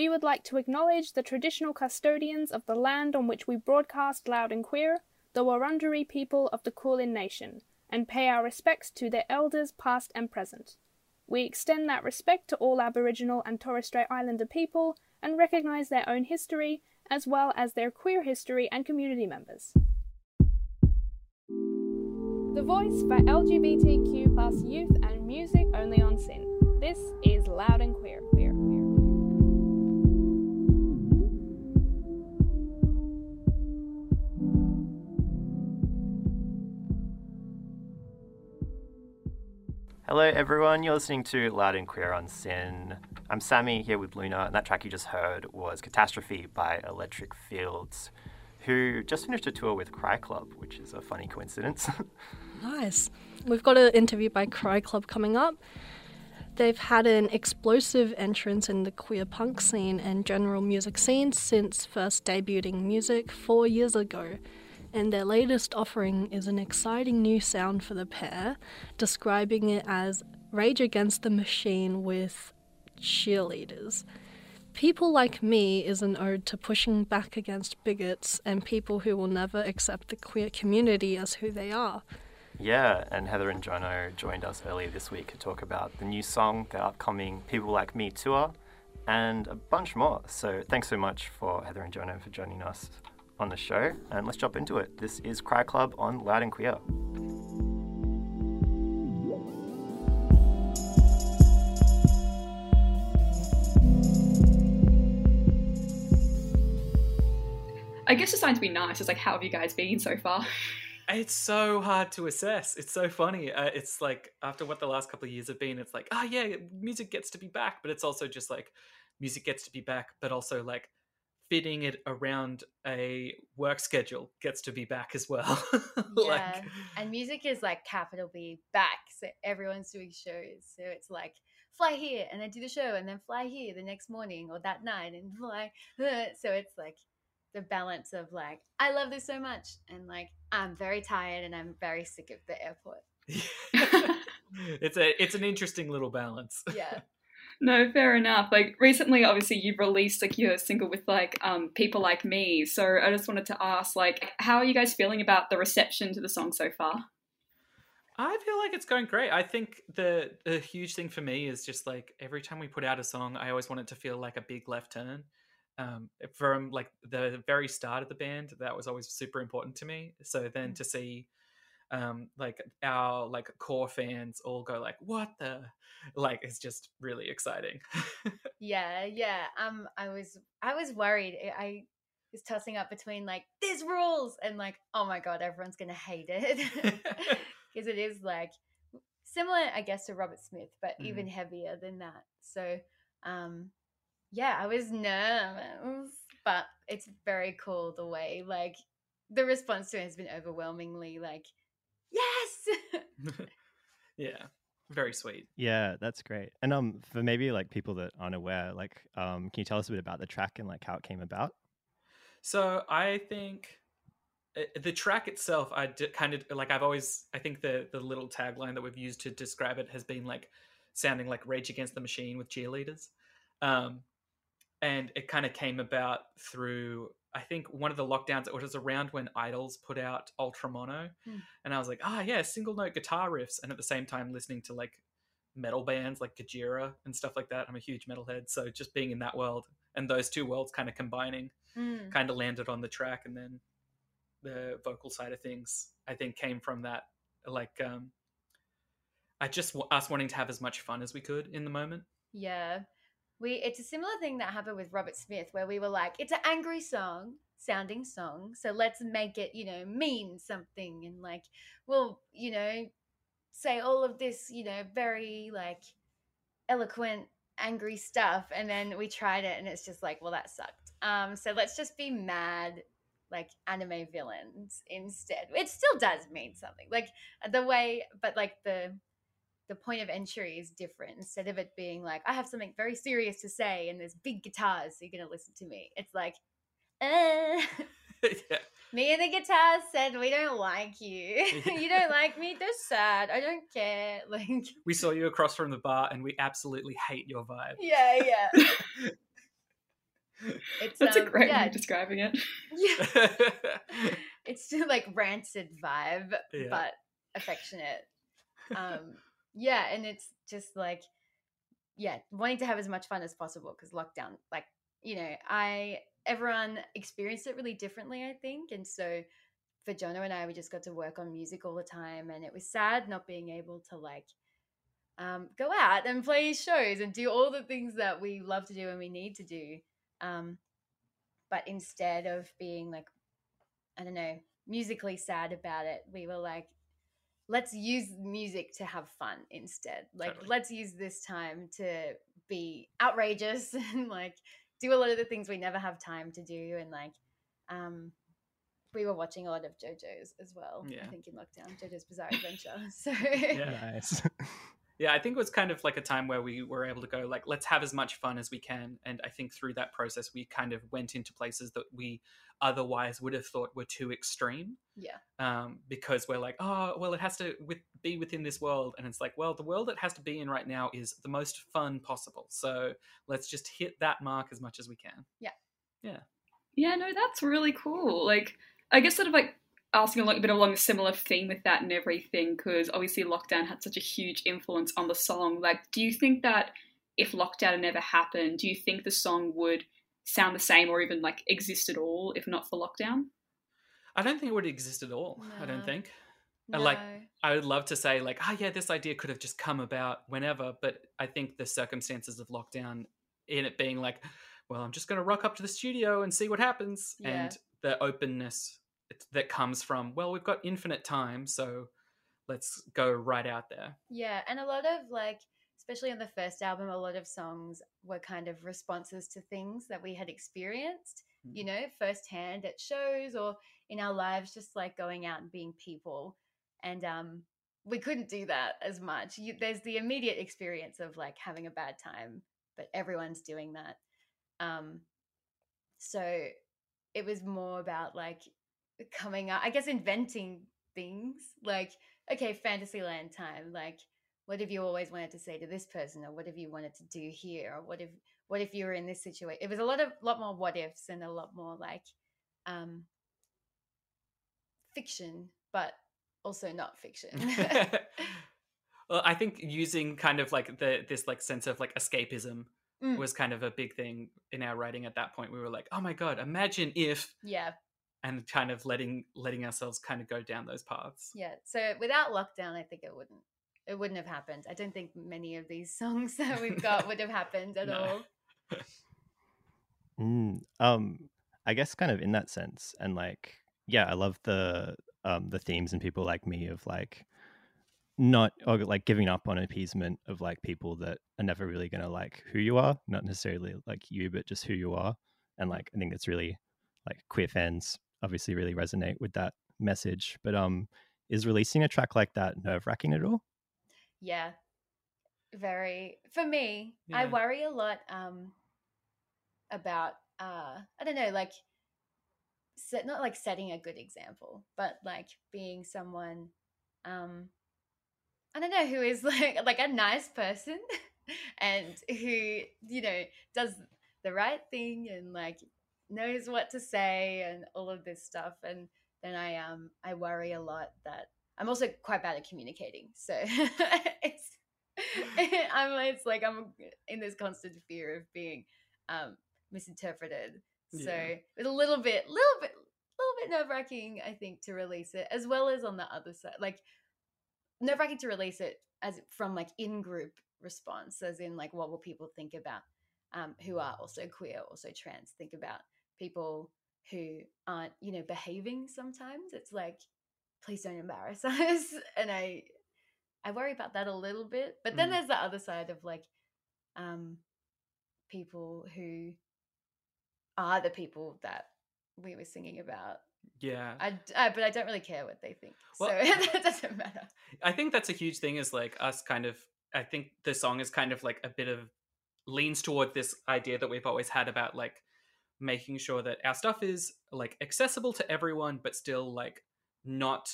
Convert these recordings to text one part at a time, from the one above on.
we would like to acknowledge the traditional custodians of the land on which we broadcast loud and queer, the Wurundjeri people of the Kulin Nation, and pay our respects to their elders past and present. We extend that respect to all Aboriginal and Torres Strait Islander people and recognise their own history as well as their queer history and community members. The voice for LGBTQ plus youth and music only on SYN. This is Loud and Queer. queer, Hello, everyone. You're listening to Loud and Queer on SYN. I'm Sammy here with Luna, and that track you just heard was Catastrophe by Electric Fields, who just finished a tour with Cry Club, which is a funny coincidence. Nice. We've got an interview by Cry Club coming up. They've had an explosive entrance in the queer punk scene and general music scene since first debuting music four years ago. And their latest offering is an exciting new sound for the pair, describing it as Rage Against the Machine with cheerleaders. People Like Me is an ode to pushing back against bigots and people who will never accept the queer community as who they are. yeah, and Heather and Jono joined us earlier this week to talk about the new song, the upcoming People Like Me tour, and a bunch more. So thanks so much for Heather and Jono for joining us on the show, and let's jump into it. This is Cry Club on Loud and Queer. I guess it's trying to be nice. It's like, how have you guys been so far? It's so hard to assess. It's so funny. Uh, it's like after what the last couple of years have been, it's like, oh yeah, music gets to be back, but it's also just like music gets to be back, but also like fitting it around a work schedule gets to be back as well. Yeah, and music is like capital B back, so everyone's doing shows. So it's like fly here and then do the show, and then fly here the next morning or that night and fly. So it's like the balance of like I love this so much, and like I'm very tired and I'm very sick of the airport. it's a it's an interesting little balance. Yeah, no, fair enough. Like recently, obviously, you've released like your single with like um, people like me. So I just wanted to ask, like, how are you guys feeling about the reception to the song so far? I feel like it's going great. I think the the huge thing for me is just like every time we put out a song, I always want it to feel like a big left turn. Um, from like the very start of the band, that was always super important to me. So then to see um like our like core fans all go like what the like it's just really exciting yeah, yeah. Um, I was I was worried. I- I was tossing up between like this rules and like oh my god, everyone's gonna hate it because it is like similar, I guess, to Robert Smith, but even heavier than that. So, um, yeah, I was nervous, but it's very cool the way like the response to it has been overwhelmingly like yes. yeah very sweet Yeah, that's great. And um, for maybe like people that aren't aware, like, um, can you tell us a bit about the track and like how it came about? So I think uh, the track itself, I d- kind of like. I've always, I think the the little tagline that we've used to describe it has been like sounding like Rage Against the Machine with cheerleaders, um, and it kind of came about through. I think one of the lockdowns. It was around when IDLES put out Ultra Mono, Hmm. and I was like, ah, yeah, single note guitar riffs, and at the same time listening to like metal bands like Gojira and stuff like that. I'm a huge metalhead, so just being in that world and those two worlds kind of combining Mm. kind of landed on the track and then the vocal side of things i think came from that like um i just us wanting to have as much fun as we could in the moment Yeah. We it's a similar thing that happened with Robert Smith where we were like, it's an angry song, sounding song, so let's make it, you know, mean something and like we'll, you know, say all of this, you know, very like eloquent angry stuff and then we tried it and it's just like, well that sucked. Um so let's just be mad like anime villains instead. It still does mean something. Like the way but like the the point of entry is different. Instead of it being like i have something very serious to say and there's big guitars so you're going to listen to me. It's like uh, yeah. Me and the guitar said we don't like you. You don't like me? That's sad. I don't care. Like we saw you across from the bar and we absolutely hate your vibe. Yeah yeah. It's That's a um, great way of describing it. yeah. It's still like rancid vibe, Yeah. but affectionate. Um, yeah, and it's just like, yeah, wanting to have as much fun as possible because lockdown, like, you know, I everyone experienced it really differently, I think, and so for Jono and I, we just got to work on music all the time, and it was sad not being able to like um, go out and play shows and do all the things that we love to do and we need to do. Um, but instead of being like, I don't know, musically sad about it, we were like, let's use music to have fun instead. Like, Totally. let's use this time to be outrageous and like do a lot of the things we never have time to do. And like, um, we were watching a lot of JoJo's as well. Yeah. I think in lockdown, JoJo's Bizarre Adventure. So Yeah. Nice. Yeah, I think it was kind of like a time where we were able to go like, let's have as much fun as we can. And I think through that process, we kind of went into places that we otherwise would have thought were too extreme. yeah, um, because we're like, oh, well, it has to with, be within this world, and it's like, well, the world it has to be in right now is the most fun possible. So let's just hit that mark as much as we can. Yeah, Yeah. Yeah, no, that's really cool. Like, I guess sort of like asking a little bit along a similar theme with that and everything, because obviously lockdown had such a huge influence on the song. Like, do you think that if lockdown had never happened, do you think the song would sound the same or even like exist at all if not for lockdown? I don't think it would exist at all. I don't think. And, like, I would love to say like, oh yeah, this idea could have just come about whenever, but I think the circumstances of lockdown, in it being like, well, I'm just going to rock up to the studio and see what happens, Yeah. and the openness that comes from, well, we've got infinite time, so let's go right out there. Yeah, and a lot of like, especially on the first album, a lot of songs were kind of responses to things that we had experienced, you know, firsthand at shows or in our lives, just like going out and being people. And um, we couldn't do that as much. You, there's the immediate experience of like having a bad time, but everyone's doing that. Um, so it was more about like coming up, I guess, inventing things like, okay, Fantasyland time, like what have you always wanted to say to this person or what have you wanted to do here or what if what if you were in this situation it was a lot of lot more what ifs and a lot more like um fiction but also not fiction well, I think using kind of like the this like sense of like escapism Mm. was kind of a big thing in our writing at that point. We were like, oh my god, imagine if, yeah and kind of letting letting ourselves kind of go down those paths. yeah so without lockdown i think it wouldn't it wouldn't have happened i don't think many of these songs that we've got would have happened at No. all Mm, um, I guess kind of in that sense, and like, yeah, I love the um the themes and people like me of like not or like giving up on appeasement of like people that are never really gonna like who you are, not necessarily like you, but just who you are. And like, I think that's really like queer fans obviously really resonate with that message. But um, is releasing a track like that nerve wracking at all? Yeah. Very for me, I worry a lot um about uh I don't know, like set not like setting a good example, but like being someone um I don't know who is like like a nice person and who, you know, does the right thing and like knows what to say and all of this stuff and then I um I worry a lot that I'm also quite bad at communicating. So it's I'm it's like I'm in this constant fear of being um misinterpreted. So Yeah. it's a little bit little bit little bit nerve wracking, I think, to release it, as well as on the other side. Like nerve wracking to release it as from like in group response, as in like what will people think about um, who are also queer, also trans, think about people who aren't, you know, behaving sometimes. It's like, please don't embarrass us. And I I worry about that a little bit. But then Mm. there's the other side of like um people who are the people that we were singing about. Yeah, I, but I don't really care what they think. Well- so that doesn't matter. I think that's a huge thing. Is like us kind of. I think the song is kind of like a bit of leans toward this idea that we've always had about like making sure that our stuff is like accessible to everyone, but still like not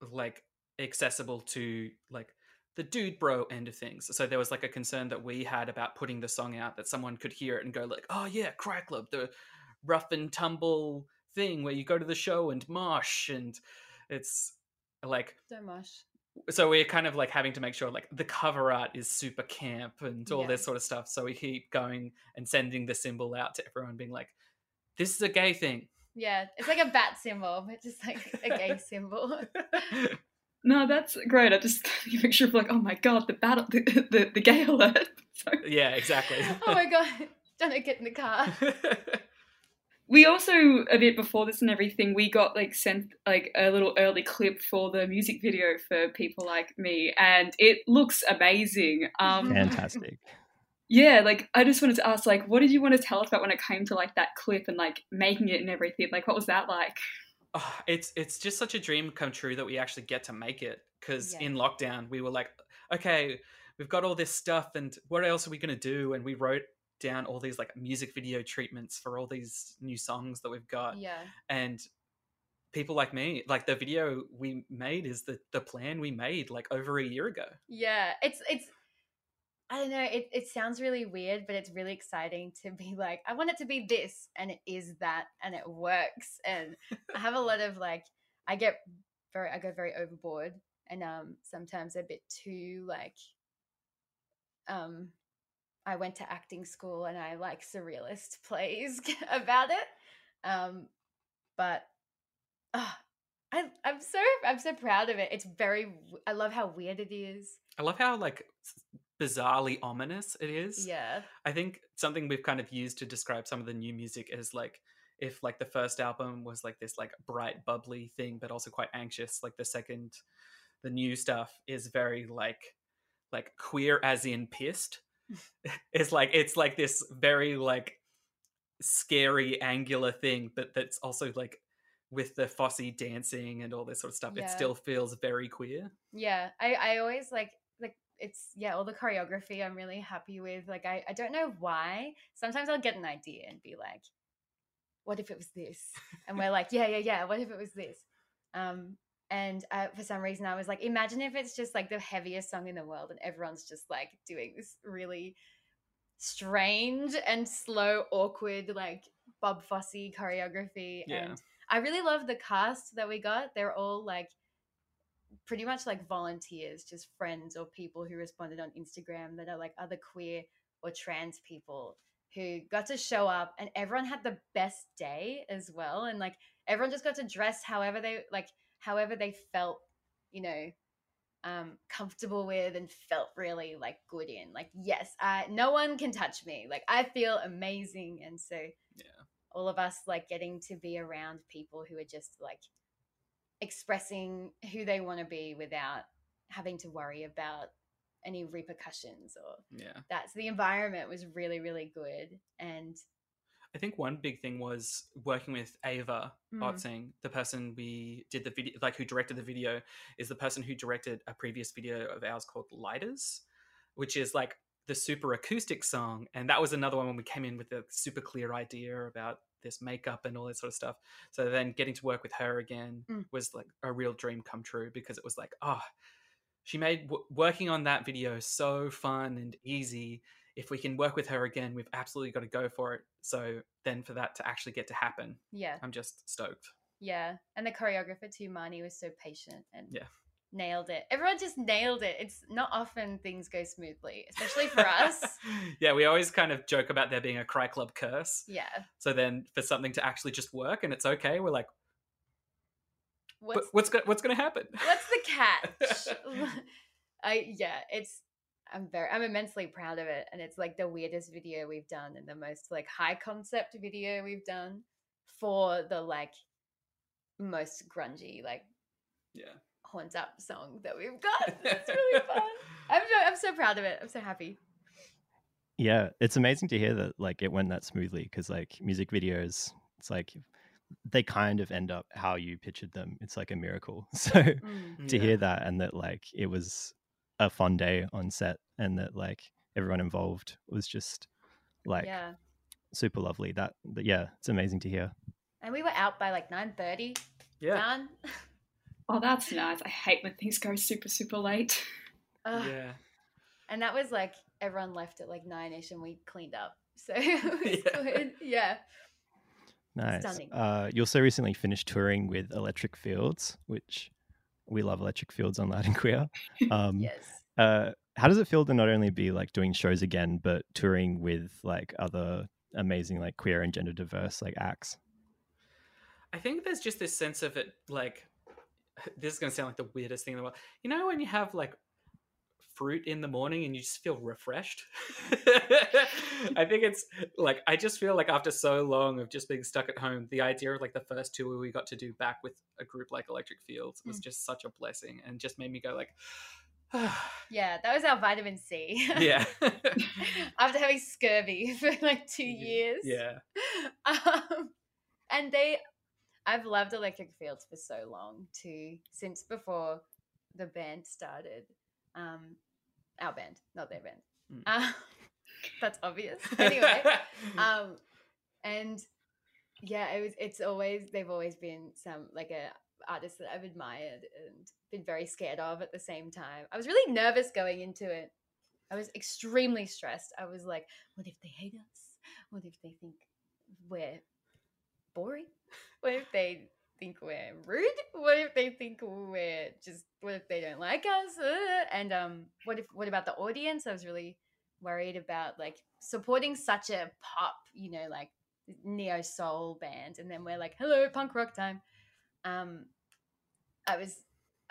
like accessible to like the dude bro end of things. So there was like a concern that we had about putting the song out that someone could hear it and go like, "Oh yeah, Cry Club, the rough and tumble thing where you go to the show and mosh and it's like So much. So we're kind of like having to make sure like the cover art is super camp and all Yeah. this sort of stuff. So we keep going and sending the symbol out to everyone, being like, "This is a gay thing." Yeah, it's like a bat symbol, but just like a gay symbol. No, that's great. I just you picture of like, oh my god, the battle, the the, the gay alert. So, yeah, exactly. oh my god, don't get in the car. We also a bit before this and everything, we got like sent like a little early clip for the music video for people like me, and it looks amazing. Um, Fantastic. yeah, like I just wanted to ask, like, what did you want to tell us about when it came to like that clip and like making it and everything? Like, what was that like? Oh, it's it's just such a dream come true that we actually get to make it because Yeah. in lockdown we were like okay we've got all this stuff and what else are we going to do and we wrote down all these like music video treatments for all these new songs that we've got Yeah, and people like me like the video we made is the the plan we made like over a year ago yeah. It's it's. I don't know. It it sounds really weird, but it's really exciting to be like, I want it to be this, and it is that, and it works. And I have a lot of like, I get very, I go very overboard, and um, sometimes a bit too like, um, I went to acting school and I like surrealist plays about it, um, but ah, I I'm so I'm so proud of it. It's very, I love how weird it is. i love how like bizarrely ominous it is Yeah, I think something we've kind of used to describe some of the new music is like if like the first album was like this like bright bubbly thing but also quite anxious like the second the new stuff is very like like queer as in pissed it's like it's like this very like scary angular thing but that's also like with the Fosse dancing and all this sort of stuff it still feels very queer yeah. I I always like like it's yeah all the choreography I'm really happy with. Like I I don't know why. Sometimes I'll get an idea and be like, what if it was this? And we're like, yeah yeah yeah. What if it was this? Um. And uh, for some reason, I was like, imagine if it's just like the heaviest song in the world, and everyone's just like doing this really strange and slow, awkward, like Bob Fosse choreography. Yeah. And I really love the cast that we got. They're all like pretty much like volunteers, just friends or people who responded on Instagram that are like other queer or trans people who got to show up and everyone had the best day as well and like everyone just got to dress however they like however they felt you know um comfortable with and felt really like good in. Like yes i no one can touch me. Like i feel amazing. And so Yeah. all of us like getting to be around people who are just like expressing who they want to be without having to worry about any repercussions or yeah. that. So the environment was really really good. And I think one big thing was working with Ava Mm. The person we did the video, like who directed the video, is the person who directed a previous video of ours called Lighters, which is like the super acoustic song. And that was another one when we came in with a super clear idea about this makeup and all that sort of stuff. So then getting to work with her again Mm. was like a real dream come true because it was like, oh, she made w- working on that video so fun and easy if we can work with her again, we've absolutely got to go for it. So then for that to actually get to happen, yeah I'm just stoked. yeah and the choreographer too Marnie was so patient and Yeah. nailed it everyone just nailed it it's not often things go smoothly especially for us yeah, we always kind of joke about there being a cry club curse. yeah So then for something to actually just work and it's okay, we're like, what's "But what's go- what's going to happen? what's the catch i yeah it's i'm very i'm immensely proud of it and it's like the weirdest video we've done and the most like high concept video we've done for the like most grungy like yeah. horns up song that we've got it's really fun i'm so, i'm so proud of it i'm so happy Yeah, it's amazing to hear that like it went that smoothly because like music videos, it's like they kind of end up how you pictured them. It's like a miracle. So Mm. to Yeah. hear that and that like it was a fun day on set and that like everyone involved was just like yeah super lovely. That, that yeah, it's amazing to hear. and we were out by like 9.30 Yeah. done Oh, that's nice. I hate when things go super, super late. Ugh. yeah. And that was like everyone left at like nine ish and we cleaned up. So it was Yeah. good. Yeah. Nice. Stunning. Uh, you also recently finished touring with Electric Fields, which we love Electric Fields on Loud and Queer. Um, Yes. uh, how does it feel to not only be like doing shows again, but touring with like other amazing like queer and gender diverse like acts? I think there's just this sense of it, like, this is going to sound like the weirdest thing in the world. You know, when you have like fruit in the morning and you just feel refreshed? I think it's like, I just feel like after so long of just being stuck at home, the idea of like the first tour we got to do back with a group like Electric Fields was Mm. just such a blessing and just made me go, like, Yeah, that was our vitamin C. yeah. After having scurvy for like two years. yeah. Um, and they, I've loved Electric Fields for so long too, since before the band started. Um, our band, not their band. Mm. Um, that's obvious. Anyway, um, and yeah, it was. It's always they've always been some like a artist that I've admired and been very scared of at the same time. I was really nervous going into it. I was extremely stressed. I was like, what if they hate us? What if they think we're boring? What if they think we're rude? What if they think we're just what if they don't like us? Uh, And um what if what about the audience? I was really worried about like supporting such a pop, you know, like neo soul band and then we're like, "Hello, punk rock time." Um I was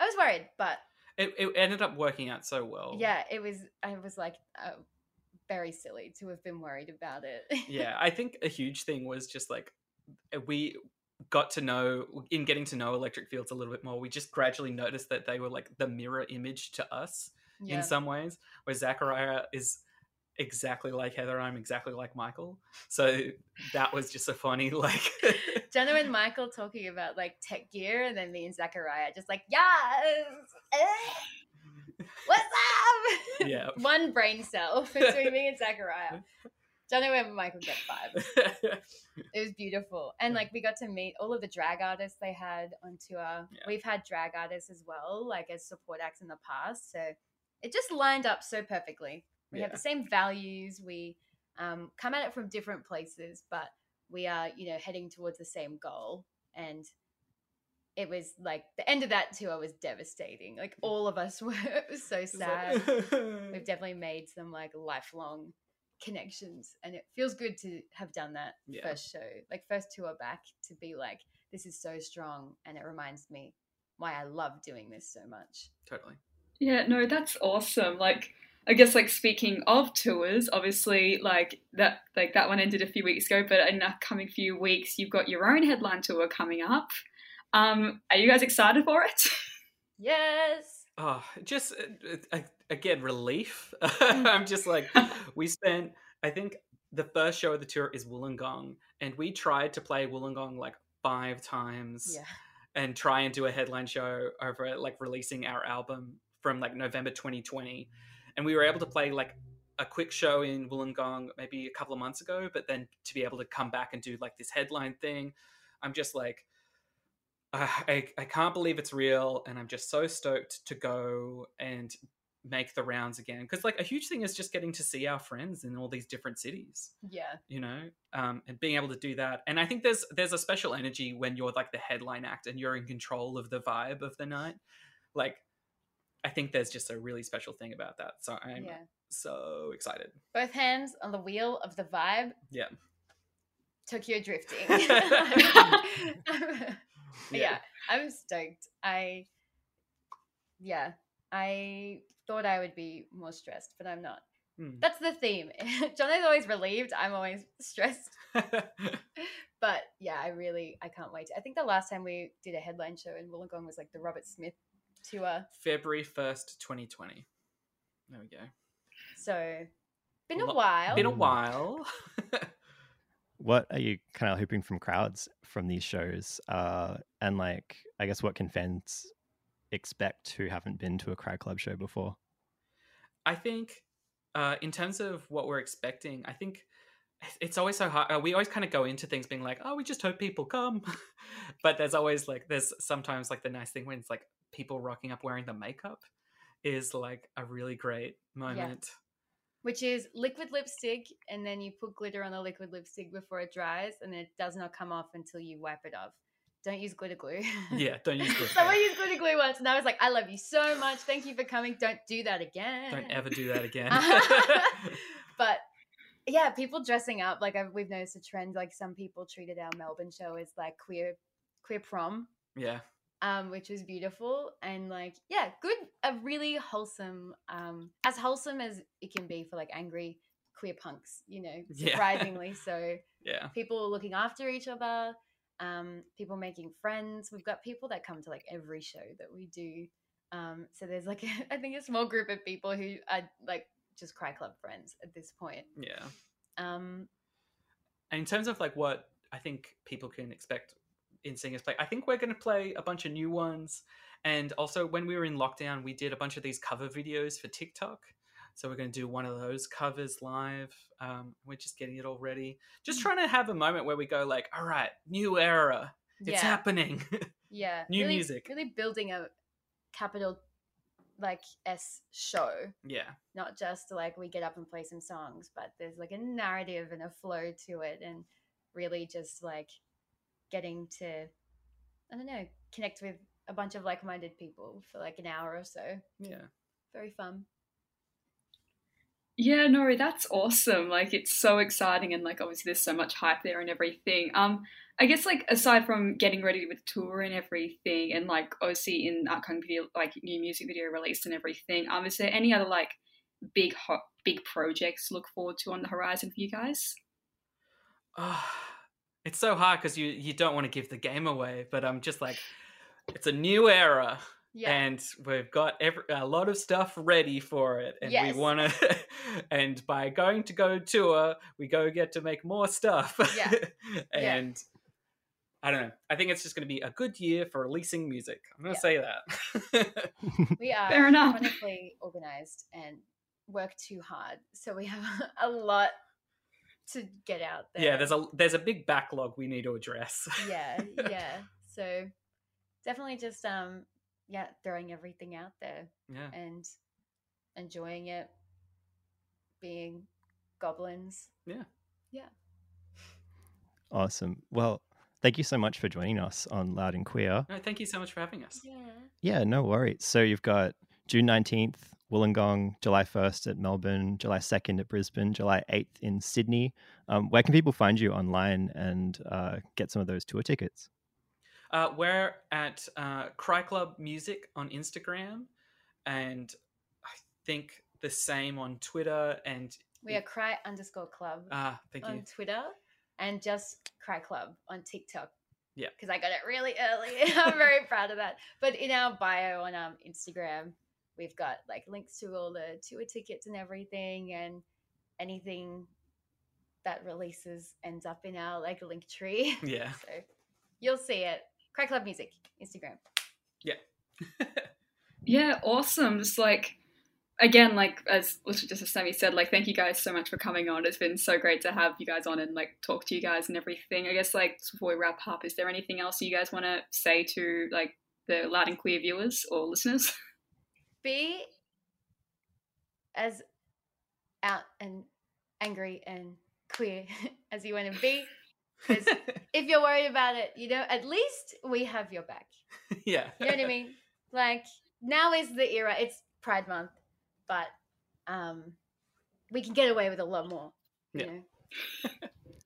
I was worried, but it, it ended up working out so well. yeah, it was. I was like uh, very silly to have been worried about it. yeah i think a huge thing was just like we got to know in getting to know electric fields a little bit more we just gradually noticed that they were like the mirror image to us yeah. in some ways where zachariah is exactly like heather i'm exactly like michael so that was just a funny like Jono and Michael talking about like tech gear, and then me and Zachariah just like, yes, eh, what's up? yeah One brain cell between me and Zachariah. Jono and Michael get five. Was beautiful, and like we got to meet all of the drag artists they had on tour. Yeah. We've had drag artists as well, like as support acts in the past, so it just lined up so perfectly. We have the same values. We um, come at it from different places, but we are, you know, heading towards the same goal. And it was like the end of that tour was devastating. Like all of us were it was so like- sad. We've definitely made some like lifelong connections, and it feels good to have done that Yeah. first show, like first tour back, to be like, this is so strong, and it reminds me why I love doing this so much. totally Yeah, no, that's awesome. Like, I guess like speaking of tours, obviously like that like that one ended a few weeks ago, but in the coming few weeks you've got your own headline tour coming up. Um, are you guys excited for it? Yes. Oh, just uh, again relief. I'm just like we spent. I think the first show of the tour is Wollongong, and we tried to play Wollongong like five times Yeah. and try and do a headline show over like releasing our album from like November 2020, and we were able to play like a quick show in Wollongong maybe a couple of months ago, but then to be able to come back and do like this headline thing, I'm just like. Uh, I, I can't believe it's real and i'm just so stoked to go and make the rounds again because like a huge thing is just getting to see our friends in all these different cities Yeah. you know um, and being able to do that and i think there's there's a special energy when you're like the headline act and you're in control of the vibe of the night like i think there's just a really special thing about that so i'm yeah. so excited Both hands on the wheel of the vibe. Yeah. Tokyo drifting. Yeah. yeah. I'm stoked. I yeah, I thought I would be more stressed, but I'm not. Hmm. That's the theme. John is always relieved. I'm always stressed. But yeah, I really I can't wait. I think the last time we did a headline show in Wollongong was like the Robert Smith tour. february 1st 2020 there we go So been A while. been a while What are you kind of hoping from crowds from these shows? Uh, and like, I guess what can fans expect who haven't been to a Cry Club show before? I think, uh, in terms of what we're expecting, I think it's always so hard. Uh, we always kind of go into things being like, "Oh, we just hope people come," but there's always like, there's sometimes like the nice thing when it's like people rocking up wearing the makeup, is like a really great moment. Which is liquid lipstick, and then you put glitter on the liquid lipstick before it dries, and it does not come off until you wipe it off. Don't use glitter glue. Yeah, don't use glitter. Someone used glitter glue once, and I was like, "I love you so much. Thank you for coming. Don't do that again. Don't ever do that again. but yeah, people dressing up like I've, we've noticed a trend. Like some people treated our Melbourne show as like queer queer prom, yeah. Um, which was beautiful and like yeah, good, a really wholesome, um, as wholesome as it can be for like angry queer punks. You know, Yeah. surprisingly so. Yeah. People looking after each other, um, people making friends. We've got people that come to like every show that we do. Um, so there's like I think a small group of people who are like just Cry Club friends at this point. Yeah. Um, And in terms of like what I think people can expect in seeing us play, I think we're going to play a bunch of new ones. And also, when we were in lockdown, we did a bunch of these cover videos for TikTok. So we're going to do one of those covers live. Um, we're just getting it all ready. Just Mm. trying to have a moment where we go like, "All right, new era, it's yeah, happening." yeah, new really, music. really building a capital like S show, yeah, not just like we get up and play some songs, but there's like a narrative and a flow to it, and really just like getting to I don't know connect with a bunch of like-minded people for like an hour or so. yeah. Very fun. Yeah, no, that's awesome. Like it's so exciting and like obviously there's so much hype there and everything. Um I guess like aside from getting ready with tour and everything and like obviously in upcoming video like new music video release and everything, um is there any other like big hot big projects to look forward to on the horizon for you guys? Oh, it's so hard because you you don't want to give the game away, but I'm just like, it's a new era. Yeah. and we've got every, a lot of stuff ready for it and Yes. we want to and by going to go tour we go get to make more stuff Yeah. Yeah. and i don't know i think it's just going to be a good year for releasing music i'm going to say that we are Fair enough. chronically organized and work too hard, so we have a lot to get out there. yeah there's a there's a big backlog we need to address yeah, yeah. So definitely just um yeah, throwing everything out there yeah and enjoying it, being goblins. Yeah. Yeah. Awesome. Well, thank you so much for joining us on Loud and Queer. no thank you so much for having us Yeah. Yeah, no worries. So you've got June 19th, Wollongong, July 1st at Melbourne, July 2nd at Brisbane, July 8th in Sydney. Um, where can people find you online and uh, get some of those tour tickets? Uh, we're at uh, Cry Club Music on Instagram, and I think the same on Twitter. And We are cry underscore club ah, thank on you. Twitter and just cry club on TikTok. Yeah. Because I got it really early. I'm very proud of that. But in our bio on um, Instagram, we've got like links to all the tour tickets and everything and anything that releases ends up in our like Linktree. Yeah, so you'll see it. Cry Club Music, Instagram. Yeah, Yeah, awesome. Just like again, like as literally just as Sammy said, like thank you guys so much for coming on. It's been so great to have you guys on and like talk to you guys and everything. I guess like before we wrap up, is there anything else you guys want to say to like the loud and queer viewers or listeners? Be as out and angry and queer as you want to be. 'Cause if you're worried about it, you know, at least we have your back. yeah. You know what I mean? Like now is the era. It's Pride Month, but um, we can get away with a lot more. You Yeah. know.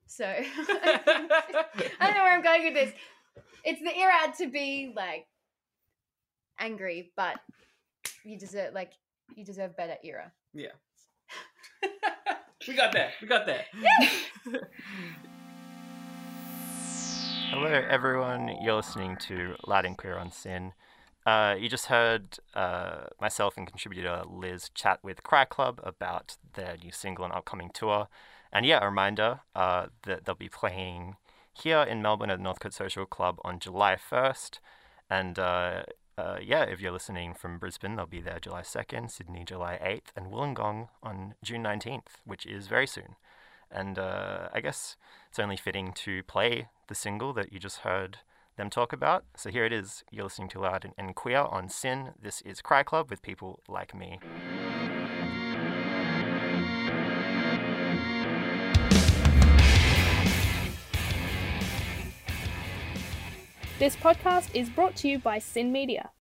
So I don't know where I'm going with this. It's the era to be like angry, but you deserve like you deserve better era. Yeah. we got that. We got there. Hello, everyone. You're listening to Loud and Queer on SYN. Uh, you just heard uh, myself and contributor Liz chat with Cry Club about their new single and upcoming tour. And yeah, a reminder uh, that they'll be playing here in Melbourne at the Northcote Social Club on July 1st. And uh, yeah, if you're listening from Brisbane, they'll be there July 2nd, Sydney July 8th, and Wollongong on June 19th, which is very soon. And uh, I guess it's only fitting to play the single that you just heard them talk about. So here it is. You're listening to Loud and Queer on SYN. This is Cry Club with people like me. This podcast is brought to you by SYN Media.